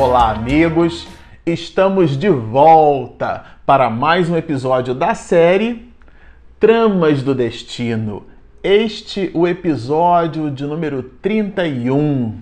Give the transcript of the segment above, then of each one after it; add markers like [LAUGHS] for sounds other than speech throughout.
Olá, amigos! Estamos de volta para mais um episódio da série Tramas do Destino. Este o episódio de número 31.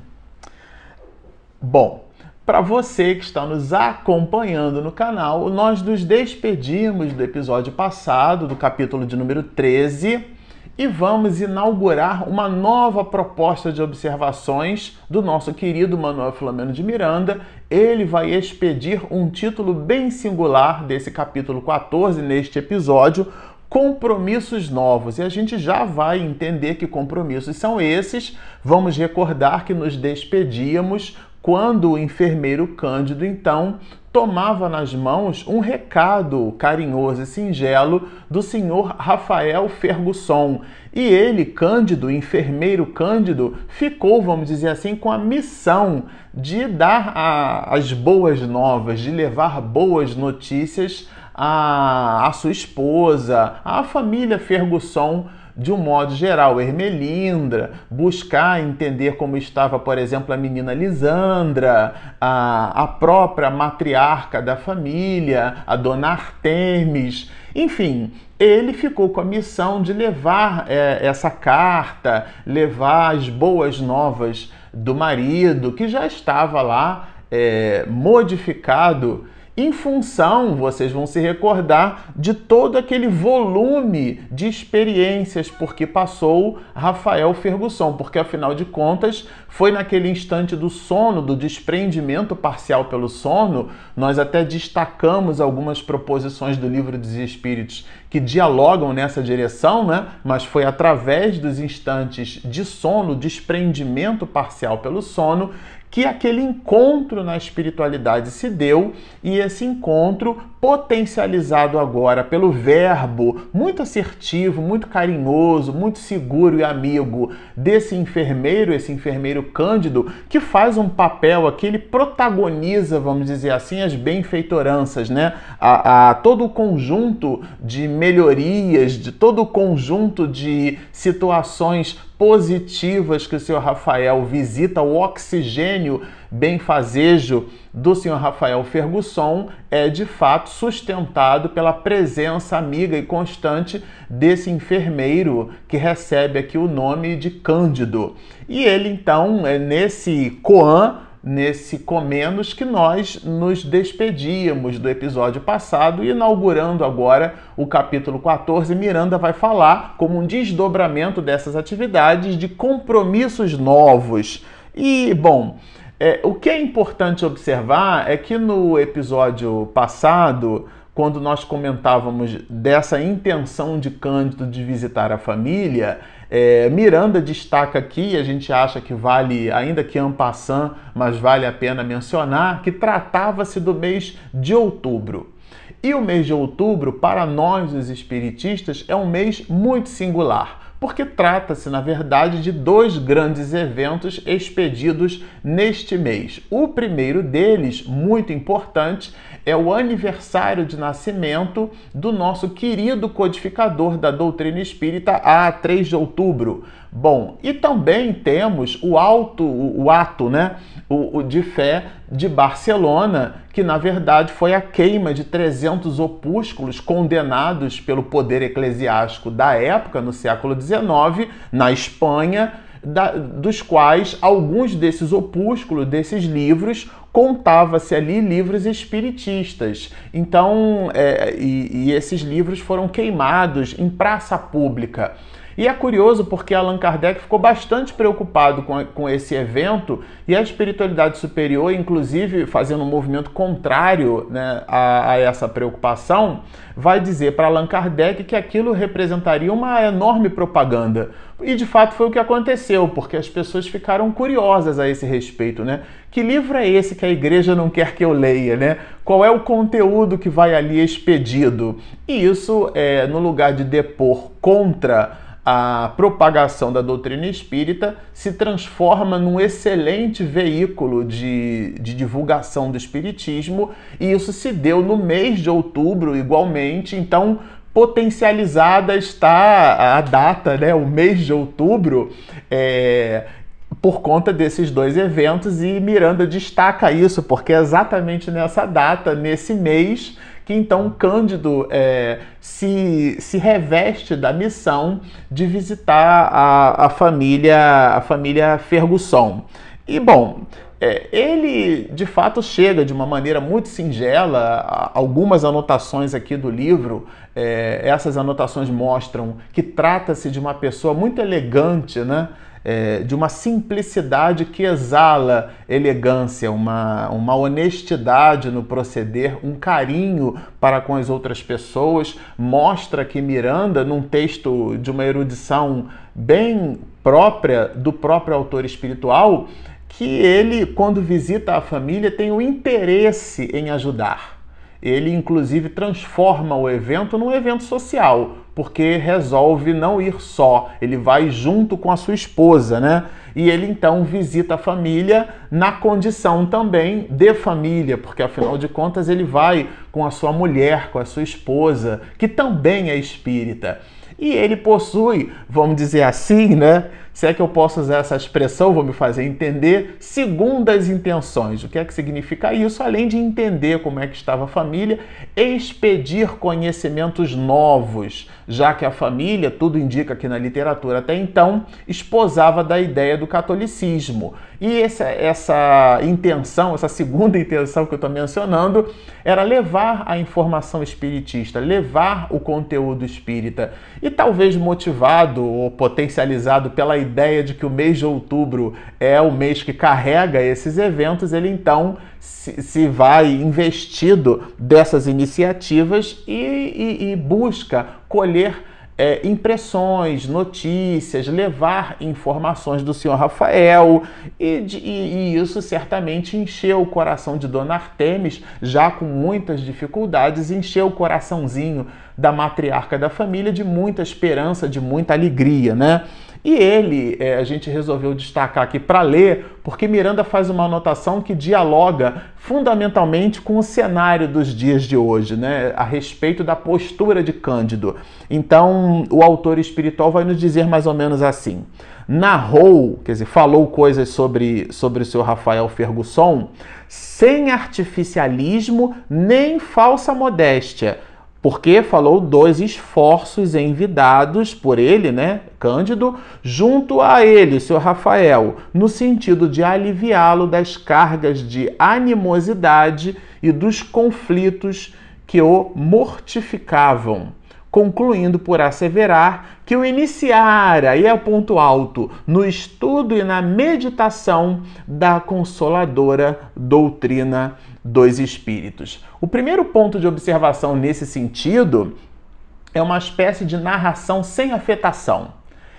Bom, para você que está nos acompanhando no canal, nós nos despedimos do episódio passado, do capítulo de número 13 e vamos inaugurar uma nova proposta de observações do nosso querido Manuel Filomeno de Miranda. Ele vai expedir um título bem singular desse capítulo 14 neste episódio, compromissos novos. E a gente já vai entender que compromissos são esses. Vamos recordar que nos despedíamos quando o enfermeiro Cândido então tomava nas mãos um recado carinhoso e singelo do senhor Rafael Fergusson. E ele, Cândido, enfermeiro Cândido, ficou, vamos dizer assim, com a missão de dar a, as boas novas, de levar boas notícias à, à sua esposa, à família Fergusson de um modo geral, Ermelinda, buscar entender como estava, por exemplo, a menina Lisandra, a, a própria matriarca da família, a dona Artemis, enfim, ele ficou com a missão de levar é, essa carta, levar as boas novas do marido, que já estava lá é, modificado em função, vocês vão se recordar, de todo aquele volume de experiências porque passou Rafael Ferguson, porque afinal de contas foi naquele instante do sono, do desprendimento parcial pelo sono, nós até destacamos algumas proposições do livro dos Espíritos que dialogam nessa direção, né? mas foi através dos instantes de sono, desprendimento parcial pelo sono, que aquele encontro na espiritualidade se deu e esse encontro potencializado agora pelo verbo muito assertivo, muito carinhoso, muito seguro e amigo desse enfermeiro, esse enfermeiro Cândido, que faz um papel aqui, ele protagoniza, vamos dizer assim, as benfeitoranças, né? A, a todo o conjunto de melhorias, de todo o conjunto de situações positivas que o senhor Rafael visita, o oxigênio benfazejo do senhor Rafael Fergusson é de fato sustentado pela presença amiga e constante desse enfermeiro que recebe aqui o nome de Cândido. E ele então é nesse Coan nesse Comenos que nós nos despedíamos do episódio passado, inaugurando agora o capítulo 14. Miranda vai falar como um desdobramento dessas atividades de compromissos novos. E, bom, é, o que é importante observar é que no episódio passado, quando nós comentávamos dessa intenção de Cândido de visitar a família, é, Miranda destaca aqui, a gente acha que vale, ainda que ampassant, mas vale a pena mencionar, que tratava-se do mês de outubro. E o mês de outubro, para nós os espiritistas, é um mês muito singular porque trata-se, na verdade, de dois grandes eventos expedidos neste mês. O primeiro deles, muito importante, é o aniversário de nascimento do nosso querido codificador da doutrina espírita a 3 de outubro. Bom, e também temos o alto, o, ato, né, o, o de fé de Barcelona, que na verdade foi a queima de 300 opúsculos condenados pelo poder eclesiástico da época, no século XIX, na Espanha, da, dos quais alguns desses opúsculos, desses livros, contava-se ali livros espiritistas. Então, é, e, e esses livros foram queimados em praça pública. E é curioso porque Allan Kardec ficou bastante preocupado com, com esse evento e a espiritualidade superior, inclusive fazendo um movimento contrário né, a, a essa preocupação, vai dizer para Allan Kardec que aquilo representaria uma enorme propaganda. E de fato foi o que aconteceu, porque as pessoas ficaram curiosas a esse respeito, né? Que livro é esse que a igreja não quer que eu leia, né? Qual é o conteúdo que vai ali expedido? E isso, é, no lugar de depor contra a propagação da doutrina espírita se transforma num excelente veículo de, de divulgação do espiritismo, e isso se deu no mês de outubro, igualmente. Então, potencializada está a data, né, o mês de outubro, é, por conta desses dois eventos e Miranda destaca isso porque é exatamente nessa data, nesse mês, que então Cândido é, se, se reveste da missão de visitar a, a família a família Ferguson. E bom, é, ele de fato chega de uma maneira muito singela. Algumas anotações aqui do livro, é, essas anotações mostram que trata-se de uma pessoa muito elegante, né? É, de uma simplicidade que exala elegância, uma, uma honestidade no proceder, um carinho para com as outras pessoas. Mostra que Miranda, num texto de uma erudição bem própria do próprio autor espiritual, que ele, quando visita a família, tem o interesse em ajudar. Ele, inclusive, transforma o evento num evento social, porque resolve não ir só, ele vai junto com a sua esposa, né? E ele então visita a família na condição também de família, porque afinal de contas ele vai com a sua mulher, com a sua esposa, que também é espírita. E ele possui, vamos dizer assim, né? Se é que eu posso usar essa expressão, vou me fazer entender, segundas intenções. O que é que significa isso? Além de entender como é que estava a família, expedir conhecimentos novos, já que a família, tudo indica que na literatura até então, esposava da ideia do catolicismo. E essa, essa intenção, essa segunda intenção que eu estou mencionando, era levar a informação espiritista, levar o conteúdo espírita. E talvez motivado ou potencializado pela ideia de que o mês de outubro é o mês que carrega esses eventos, ele então se, se vai investido dessas iniciativas e, e, e busca colher é, impressões, notícias, levar informações do senhor Rafael, e, de, e, e, isso certamente encheu o coração de Dona Artemis, já com muitas dificuldades, encheu o coraçãozinho da matriarca da família de muita esperança, de muita alegria, né? E ele, é, a gente resolveu destacar aqui para ler, porque Miranda faz uma anotação que dialoga fundamentalmente com o cenário dos dias de hoje, né, a respeito da postura de Cândido. Então, o autor espiritual vai nos dizer mais ou menos assim: narrou, quer dizer, falou coisas sobre, sobre o seu Rafael Fergusson sem artificialismo nem falsa modéstia porque falou dos esforços envidados por ele, né, Cândido, junto a ele, seu Rafael, no sentido de aliviá-lo das cargas de animosidade e dos conflitos que o mortificavam, concluindo por asseverar que o iniciara, aí é ponto alto, no estudo e na meditação da consoladora doutrina dos espíritos. O primeiro ponto de observação nesse sentido é uma espécie de narração sem afetação.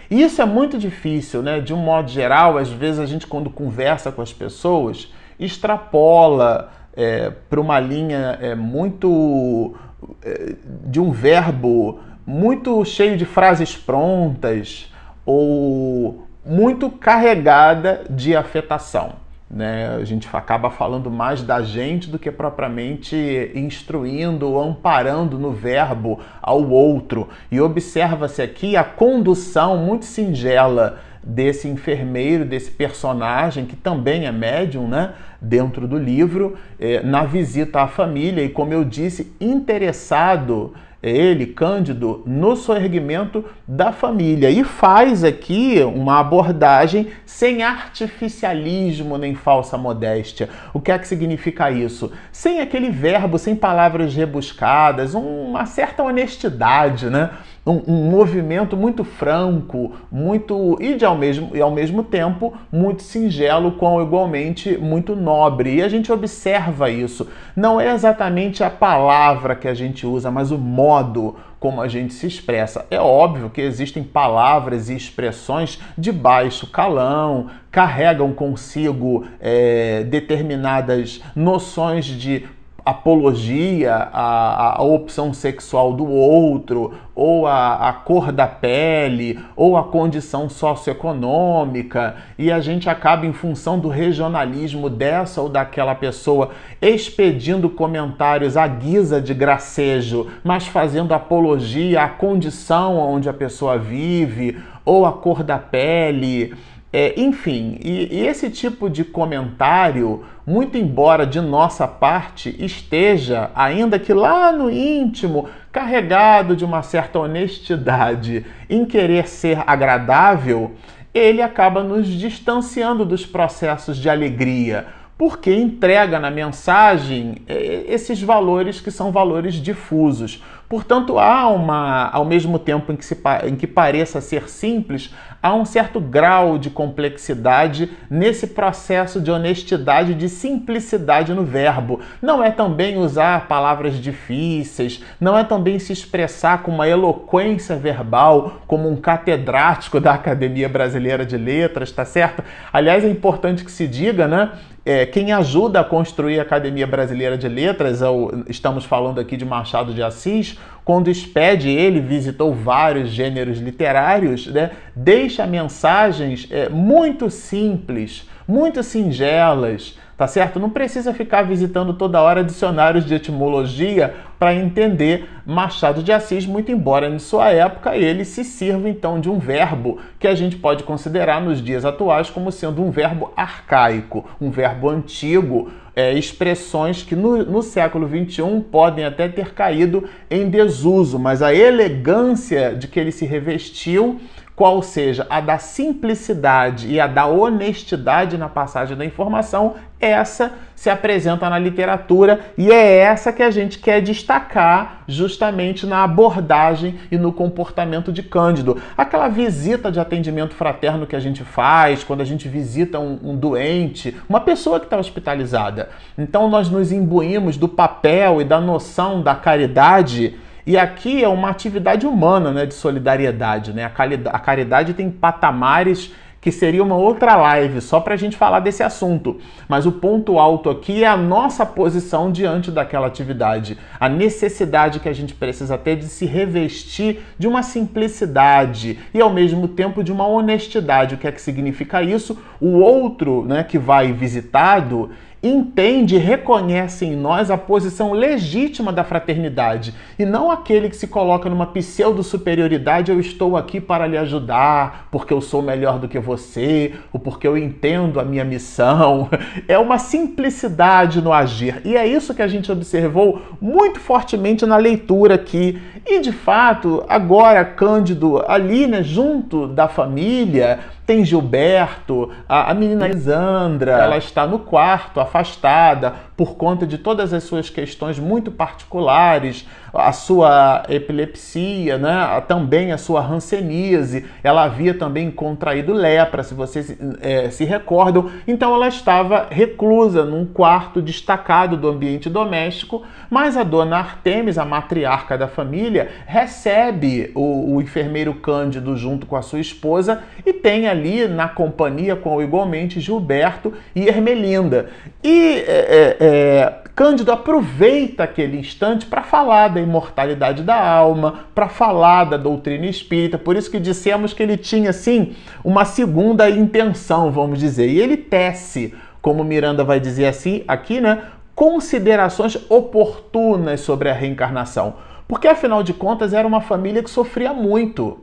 E isso é muito difícil, né? De um modo geral, às vezes a gente, quando conversa com as pessoas, extrapola é, para uma linha é, muito. É, de um verbo muito cheio de frases prontas ou muito carregada de afetação. Né? A gente acaba falando mais da gente do que propriamente instruindo ou amparando no verbo ao outro. E observa-se aqui a condução muito singela desse enfermeiro, desse personagem que também é médium, né? Dentro do livro, eh, na visita à família e, como eu disse, interessado ele, Cândido, no soerguimento da família e faz aqui uma abordagem sem artificialismo nem falsa modéstia. O que é que significa isso? Sem aquele verbo, sem palavras rebuscadas, uma certa honestidade, né? um, um, movimento muito franco, muito e, de, ao, mesmo, e ao mesmo tempo muito singelo, com igualmente muito nobre. E a gente observa isso. Não é exatamente a palavra que a gente usa, mas o modo como a gente se expressa. É óbvio que existem palavras e expressões de baixo calão, carregam consigo é, determinadas noções de apologia à, à, opção sexual do outro, ou a, a cor da pele, ou a condição socioeconômica, e a gente acaba, em função do regionalismo dessa ou daquela pessoa, expedindo comentários à guisa de gracejo, mas fazendo apologia à condição onde a pessoa vive, ou a cor da pele É, enfim, e, e esse tipo de comentário, muito embora de nossa parte esteja, ainda que lá no íntimo, carregado de uma certa honestidade em querer ser agradável, ele acaba nos distanciando dos processos de alegria, porque entrega na mensagem é, esses valores que são valores difusos. Portanto, há uma, ao mesmo tempo em que, se, em que pareça ser simples, há um certo grau de complexidade nesse processo de honestidade, de simplicidade no verbo. Não é também usar palavras difíceis, não é também se expressar com uma eloquência verbal, como um catedrático da Academia Brasileira de Letras, tá certo? Aliás, é importante que se diga, né? É, quem ajuda a construir a Academia Brasileira de Letras, estamos falando aqui de Machado de Assis, quando expede ele, visitou vários gêneros literários, né, deixa mensagens é, muito simples, muito singelas, tá certo? Não precisa ficar visitando toda hora dicionários de etimologia para entender Machado de Assis, muito embora em sua época ele se sirva então de um verbo que a gente pode considerar nos dias atuais como sendo um verbo arcaico, um verbo antigo, é, expressões que no, no século XXI podem até ter caído em desuso, mas a elegância de que ele se revestiu qual seja a da simplicidade e a da honestidade na passagem da informação, essa se apresenta na literatura e é essa que a gente quer destacar justamente na abordagem e no comportamento de Cândido. Aquela visita de atendimento fraterno que a gente faz quando a gente visita um, um doente, uma pessoa que está hospitalizada. Então nós nos imbuímos do papel e da noção da caridade e aqui é uma atividade humana, né, de solidariedade, né? A caridade tem patamares que seria uma outra live só para a gente falar desse assunto. Mas o ponto alto aqui é a nossa posição diante daquela atividade, a necessidade que a gente precisa ter de se revestir de uma simplicidade e ao mesmo tempo de uma honestidade. O que é que significa isso? O outro, né, que vai visitado, entende e reconhece em nós a posição legítima da fraternidade e não aquele que se coloca numa pseudo-superioridade, eu estou aqui para lhe ajudar, porque eu sou melhor do que você, ou porque eu entendo a minha missão. [LAUGHS] É uma simplicidade no agir. E é isso que a gente observou muito fortemente na leitura aqui. E de fato, agora Cândido ali, né, junto da família, tem Gilberto, a, a menina Lisandra, ela está no quarto, afastada, por conta de todas as suas questões muito particulares, a sua epilepsia, né? também a sua hanseníase, ela havia também contraído lepra, se vocês é, se recordam, então ela estava reclusa num quarto destacado do ambiente doméstico, mas a dona Artemis, a matriarca da família, recebe o, o enfermeiro Cândido junto com a sua esposa e tem ali na companhia com igualmente Gilberto e Ermelinda. E é, é, é, Cândido aproveita aquele instante para falar da imortalidade da alma, para falar da doutrina espírita, por isso que dissemos que ele tinha, assim, uma segunda intenção, vamos dizer, e ele tece, como Miranda vai dizer assim aqui, né, considerações oportunas sobre a reencarnação. Porque afinal de contas era uma família que sofria muito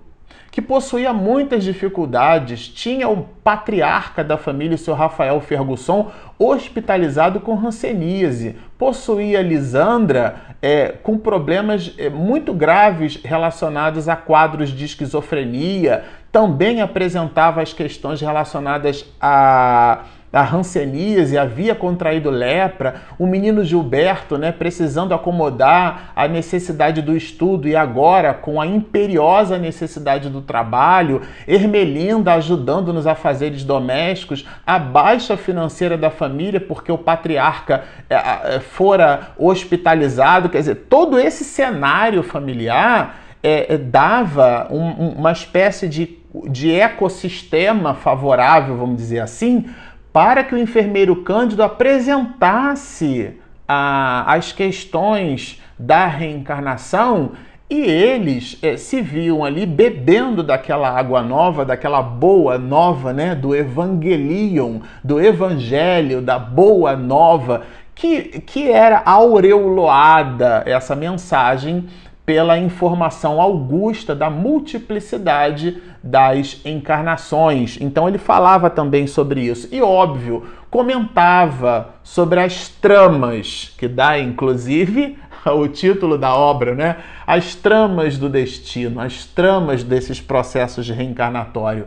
que possuía muitas dificuldades, tinha o patriarca da família, o seu Rafael Fergusson, hospitalizado com hanseníase, possuía Lisandra é, com problemas é, muito graves relacionados a quadros de esquizofrenia, também apresentava as questões relacionadas a a hanseníase, havia contraído lepra, o menino Gilberto, né, precisando acomodar a necessidade do estudo e agora com a imperiosa necessidade do trabalho, Ermelinda ajudando nos afazeres domésticos, a baixa financeira da família porque o patriarca é, fora hospitalizado, quer dizer, todo esse cenário familiar é, dava um, uma espécie de, de ecossistema favorável, vamos dizer assim, para que o enfermeiro Cândido apresentasse a, as questões da reencarnação e eles é, se viam ali bebendo daquela água nova, daquela boa nova, né, do Evangelion, do Evangelho, da boa nova, que, que era aureoloada essa mensagem pela informação augusta da multiplicidade das encarnações. Então ele falava também sobre isso. E óbvio, comentava sobre as tramas, que dá inclusive [LAUGHS] o título da obra, né? As tramas do destino, as tramas desses processos de reencarnatório,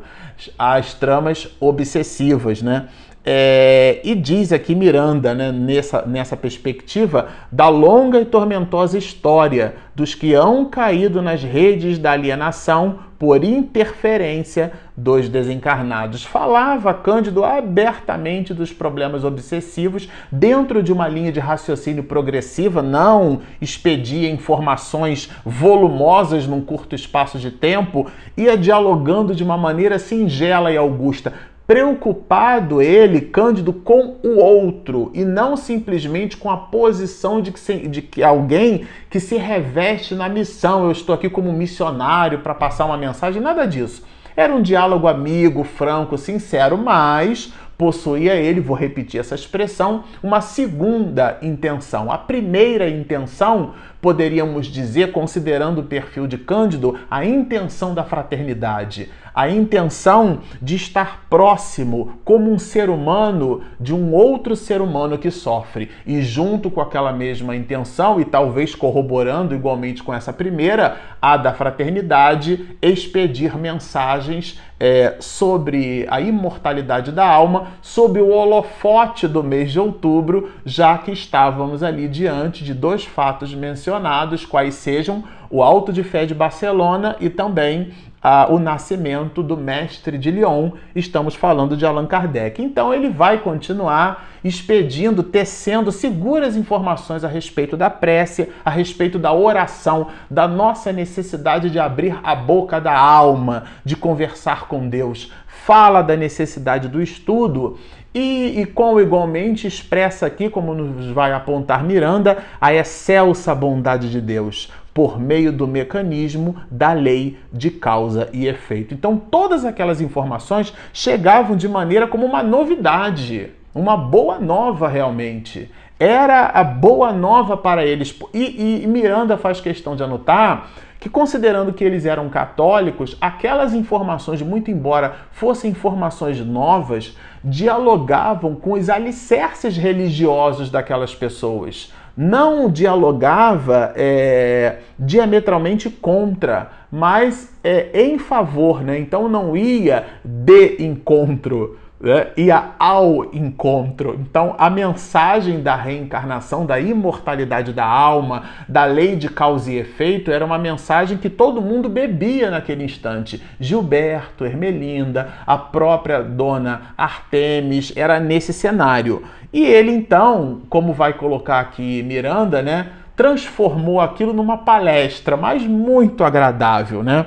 as tramas obsessivas, né? É, e diz aqui Miranda, né, nessa, nessa perspectiva, da longa e tormentosa história dos que hão caído nas redes da alienação por interferência dos desencarnados. Falava Cândido abertamente dos problemas obsessivos dentro de uma linha de raciocínio progressiva, não expedia informações volumosas num curto espaço de tempo, ia dialogando de uma maneira singela e augusta preocupado ele, Cândido, com o outro e não simplesmente com a posição de que, se, de que alguém que se reveste na missão. Eu estou aqui como missionário para passar uma mensagem, nada disso. Era um diálogo amigo, franco, sincero, mas possuía ele, vou repetir essa expressão, uma segunda intenção. A primeira intenção, poderíamos dizer, considerando o perfil de Cândido, a intenção da fraternidade, a intenção de estar próximo como um ser humano de um outro ser humano que sofre. E junto com aquela mesma intenção, e talvez corroborando igualmente com essa primeira, a da fraternidade, expedir mensagens é, sobre a imortalidade da alma, sob o holofote do mês de outubro, já que estávamos ali diante de dois fatos mencionados, quais sejam o Alto de Fé de Barcelona e também ah, o nascimento do mestre de Lyon, estamos falando de Allan Kardec. Então ele vai continuar expedindo, tecendo seguras informações a respeito da prece, a respeito da oração, da nossa necessidade de abrir a boca da alma, de conversar com Deus. Fala da necessidade do estudo e, e, com igualmente expressa aqui, como nos vai apontar Miranda, a excelsa bondade de Deus por meio do mecanismo da lei de causa e efeito. Então, todas aquelas informações chegavam de maneira como uma novidade, uma boa nova realmente. Era a boa nova para eles. E, e Miranda faz questão de anotar que, considerando que eles eram católicos, aquelas informações, muito embora fossem informações novas, dialogavam com os alicerces religiosos daquelas pessoas não dialogava é, diametralmente contra, mas é, em favor, né? Então não ia de encontro, né? ia ao encontro. Então a mensagem da reencarnação, da imortalidade da alma, da lei de causa e efeito, era uma mensagem que todo mundo bebia naquele instante. Gilberto, Ermelinda, a própria dona Artemis, era nesse cenário. E ele então, como vai colocar aqui Miranda, né, transformou aquilo numa palestra, mas muito agradável, né?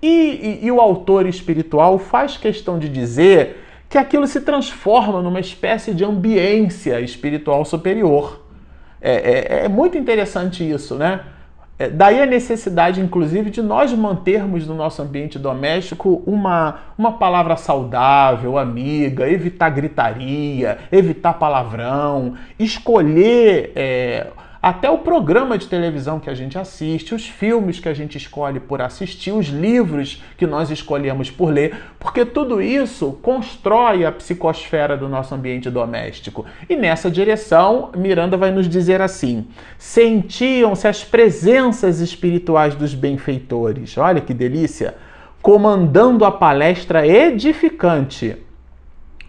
E, e, e o autor espiritual faz questão de dizer que aquilo se transforma numa espécie de ambiência espiritual superior. É, é, é muito interessante isso, né? É, daí a necessidade, inclusive, de nós mantermos no nosso ambiente doméstico uma, uma palavra saudável, amiga, evitar gritaria, evitar palavrão, escolher. É, até o programa de televisão que a gente assiste, os filmes que a gente escolhe por assistir, os livros que nós escolhemos por ler, porque tudo isso constrói a psicosfera do nosso ambiente doméstico. E nessa direção, Miranda vai nos dizer assim: sentiam-se as presenças espirituais dos benfeitores. Olha que delícia! Comandando a palestra edificante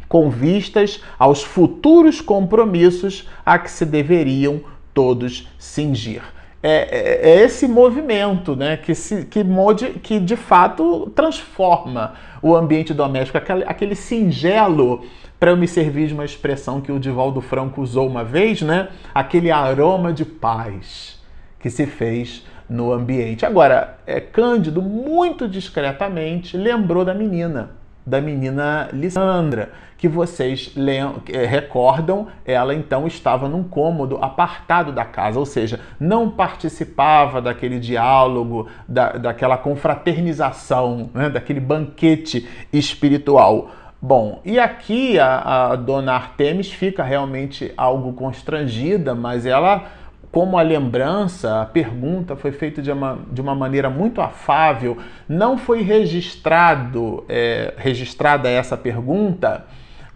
com vistas aos futuros compromissos a que se deveriam todos cingir. É, é, é, esse movimento né, que, se, que, mode, que de fato transforma o ambiente doméstico, aquele, aquele singelo, para eu me servir de uma expressão que o Divaldo Franco usou uma vez, né, aquele aroma de paz que se fez no ambiente. Agora, é, Cândido, muito discretamente, lembrou da menina da menina Lissandra, que vocês eh, recordam, ela então estava num cômodo apartado da casa, ou seja, não participava daquele diálogo, da, daquela confraternização, né, daquele banquete espiritual. Bom, e aqui a, a dona Artemis fica realmente algo constrangida, mas ela como a lembrança, a pergunta foi feita de uma, de uma maneira muito afável, não foi registrado, é, registrada essa pergunta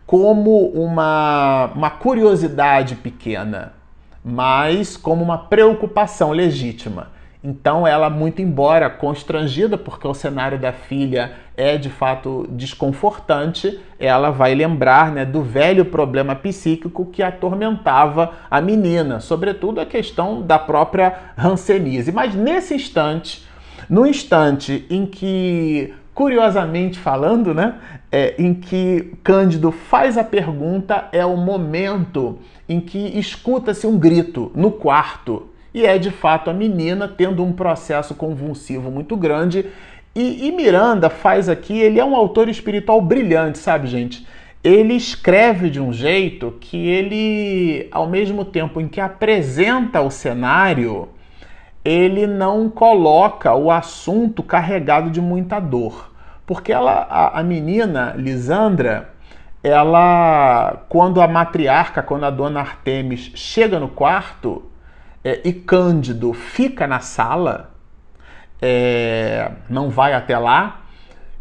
como uma, uma curiosidade pequena, mas como uma preocupação legítima. Então, ela, muito embora constrangida, porque o cenário da filha é de fato desconfortante, ela vai lembrar né, do velho problema psíquico que atormentava a menina, sobretudo a questão da própria Hanseníase. Mas nesse instante, no instante em que, curiosamente falando, né, é, em que Cândido faz a pergunta, é o momento em que escuta-se um grito no quarto e é de fato a menina tendo um processo convulsivo muito grande. E, e Miranda faz aqui, ele é um autor espiritual brilhante, sabe, gente? Ele escreve de um jeito que ele, ao mesmo tempo em que apresenta o cenário, ele não coloca o assunto carregado de muita dor. Porque ela, a, a menina, Lisandra, ela, quando a matriarca, quando a dona Artemis chega no quarto, é, e Cândido fica na sala, é, não vai até lá,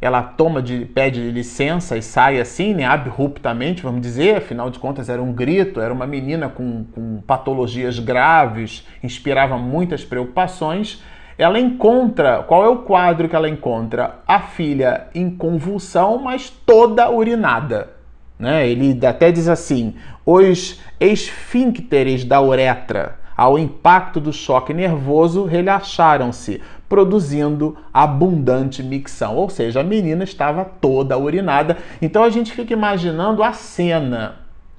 ela toma de, pede licença e sai assim, né, abruptamente, vamos dizer, afinal de contas era um grito, era uma menina com, com patologias graves, inspirava muitas preocupações. Ela encontra, qual é o quadro que ela encontra? A filha em convulsão, mas toda urinada. Né? Ele até diz assim: os esfíncteres da uretra ao impacto do choque nervoso, relaxaram-se, produzindo abundante micção. Ou seja, a menina estava toda urinada. Então a gente fica imaginando a cena,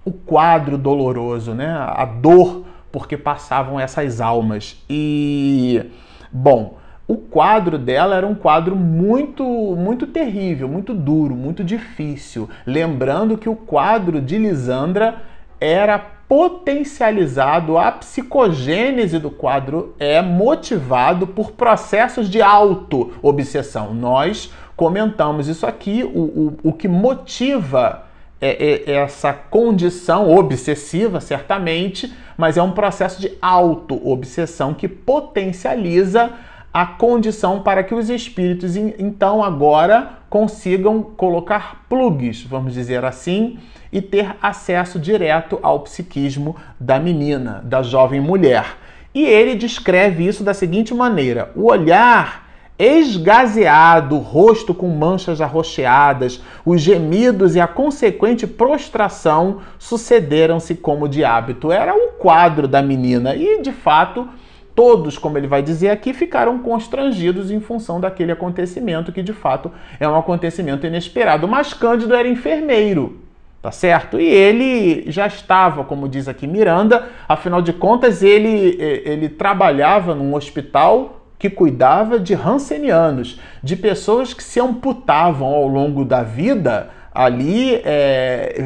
o quadro doloroso, né? A dor porque passavam essas almas. E bom, o quadro dela era um quadro muito muito terrível, muito duro, muito difícil. Lembrando que o quadro de Lisandra era potencializado, a psicogênese do quadro é motivado por processos de auto-obsessão. Nós comentamos isso aqui, o, o, o que motiva é, é essa condição obsessiva, certamente, mas é um processo de auto-obsessão que potencializa a condição para que os espíritos, então, agora consigam colocar plugs, vamos dizer assim, e ter acesso direto ao psiquismo da menina, da jovem mulher. E ele descreve isso da seguinte maneira: o olhar esgazeado, o rosto com manchas arroxeadas, os gemidos e a consequente prostração sucederam-se como de hábito. Era um quadro da menina e, de fato, todos, como ele vai dizer aqui, ficaram constrangidos em função daquele acontecimento, que de fato é um acontecimento inesperado. Mas Cândido era enfermeiro tá certo? E ele já estava, como diz aqui Miranda, afinal de contas ele, ele trabalhava num hospital que cuidava de rancenianos, de pessoas que se amputavam ao longo da vida ali é,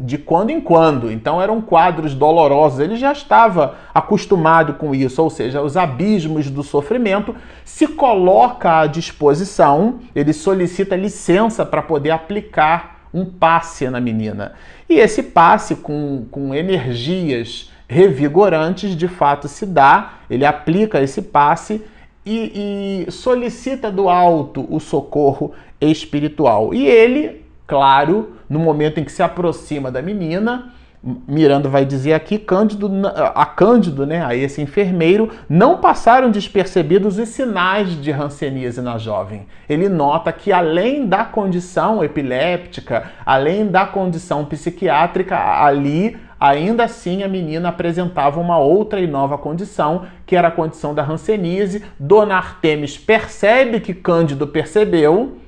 de quando em quando. Então eram quadros dolorosos. Ele já estava acostumado com isso, ou seja, os abismos do sofrimento se coloca à disposição. Ele solicita licença para poder aplicar um passe na menina. E esse passe, com, com energias revigorantes, de fato se dá, ele aplica esse passe e, e solicita do alto o socorro espiritual. E ele, claro, no momento em que se aproxima da menina, Miranda vai dizer aqui, Cândido, a Cândido, né, a esse enfermeiro, não passaram despercebidos os sinais de hanseníase na jovem. Ele nota que além da condição epiléptica, além da condição psiquiátrica, ali ainda assim a menina apresentava uma outra e nova condição, que era a condição da hanseníase. Dona Artemis percebe que Cândido percebeu,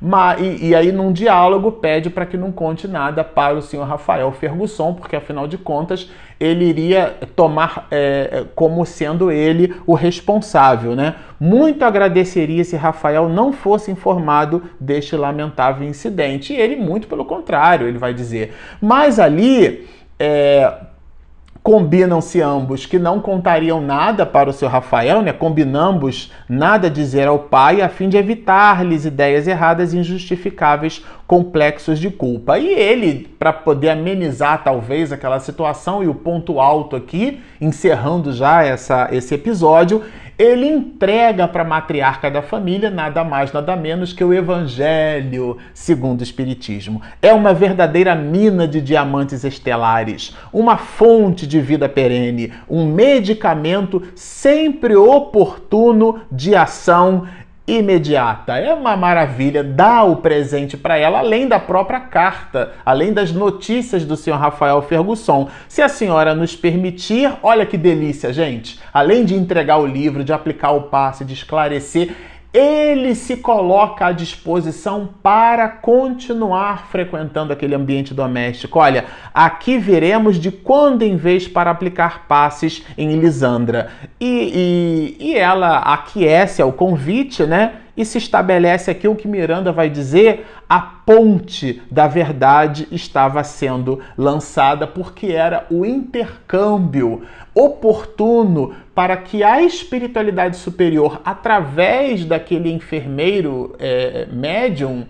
mas, e, e, aí, num diálogo, pede para que não conte nada para o senhor Rafael Fergusson, porque afinal de contas ele iria tomar é, é, como sendo ele o responsável. Né? Muito agradeceria se Rafael não fosse informado deste lamentável incidente. E ele, muito pelo contrário, ele vai dizer. Mas ali. É, Combinam-se ambos que não contariam nada para o seu Rafael, né? Combinamos nada dizer ao pai a fim de evitar-lhes ideias erradas e injustificáveis complexos de culpa. E ele, para poder amenizar talvez aquela situação e o ponto alto aqui, encerrando já essa, esse episódio, ele entrega para a matriarca da família nada mais, nada menos que o Evangelho segundo o Espiritismo. É uma verdadeira mina de diamantes estelares, uma fonte de vida perene, um medicamento sempre oportuno de ação imediata. É uma maravilha, dá o presente para ela, além da própria carta, além das notícias do senhor Rafael Fergusson. Se a senhora nos permitir, olha que delícia, gente. Além de entregar o livro, de aplicar o passe, de esclarecer, ele se coloca à disposição para continuar frequentando aquele ambiente doméstico. Olha, aqui veremos de quando em vez para aplicar passes em Lisandra. E, e, e ela aquece ao convite, né? E se estabelece aqui o que Miranda vai dizer: a ponte da verdade estava sendo lançada porque era o intercâmbio oportuno para que a espiritualidade superior, através daquele enfermeiro é, médium,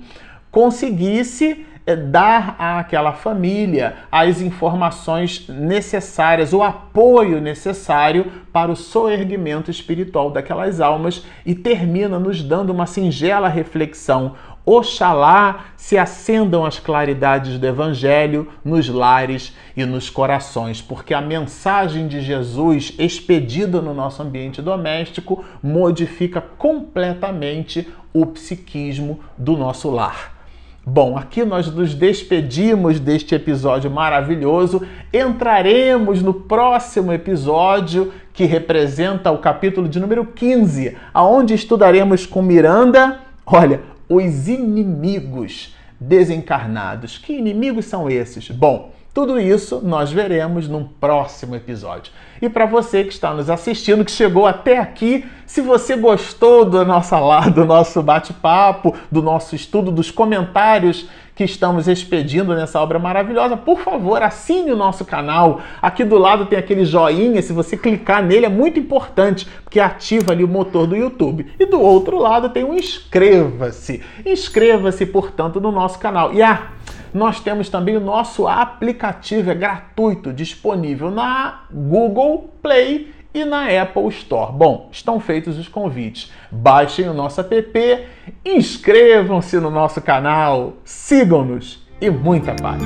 conseguisse é, dar àquela família as informações necessárias, o apoio necessário para o soerguimento espiritual daquelas almas e termina nos dando uma singela reflexão. Oxalá se acendam as claridades do Evangelho nos lares e nos corações, porque a mensagem de Jesus expedida no nosso ambiente doméstico modifica completamente o psiquismo do nosso lar. Bom, aqui nós nos despedimos deste episódio maravilhoso. Entraremos no próximo episódio, que representa o capítulo de número 15, aonde estudaremos com Miranda, olha, os inimigos desencarnados. Que inimigos são esses? Bom, tudo isso nós veremos num próximo episódio. E para você que está nos assistindo, que chegou até aqui, se você gostou do nosso, do nosso bate-papo, do nosso estudo, dos comentários que estamos expedindo nessa obra maravilhosa, por favor, assine o nosso canal. Aqui do lado tem aquele joinha, se você clicar nele é muito importante, porque ativa ali o motor do YouTube. E do outro lado tem um inscreva-se. Inscreva-se, portanto, no nosso canal. E ah, nós temos também o nosso aplicativo, é gratuito, disponível na Google Play e na Apple Store. Bom, estão feitos os convites. Baixem o nosso app, inscrevam-se no nosso canal, sigam-nos e muita paz.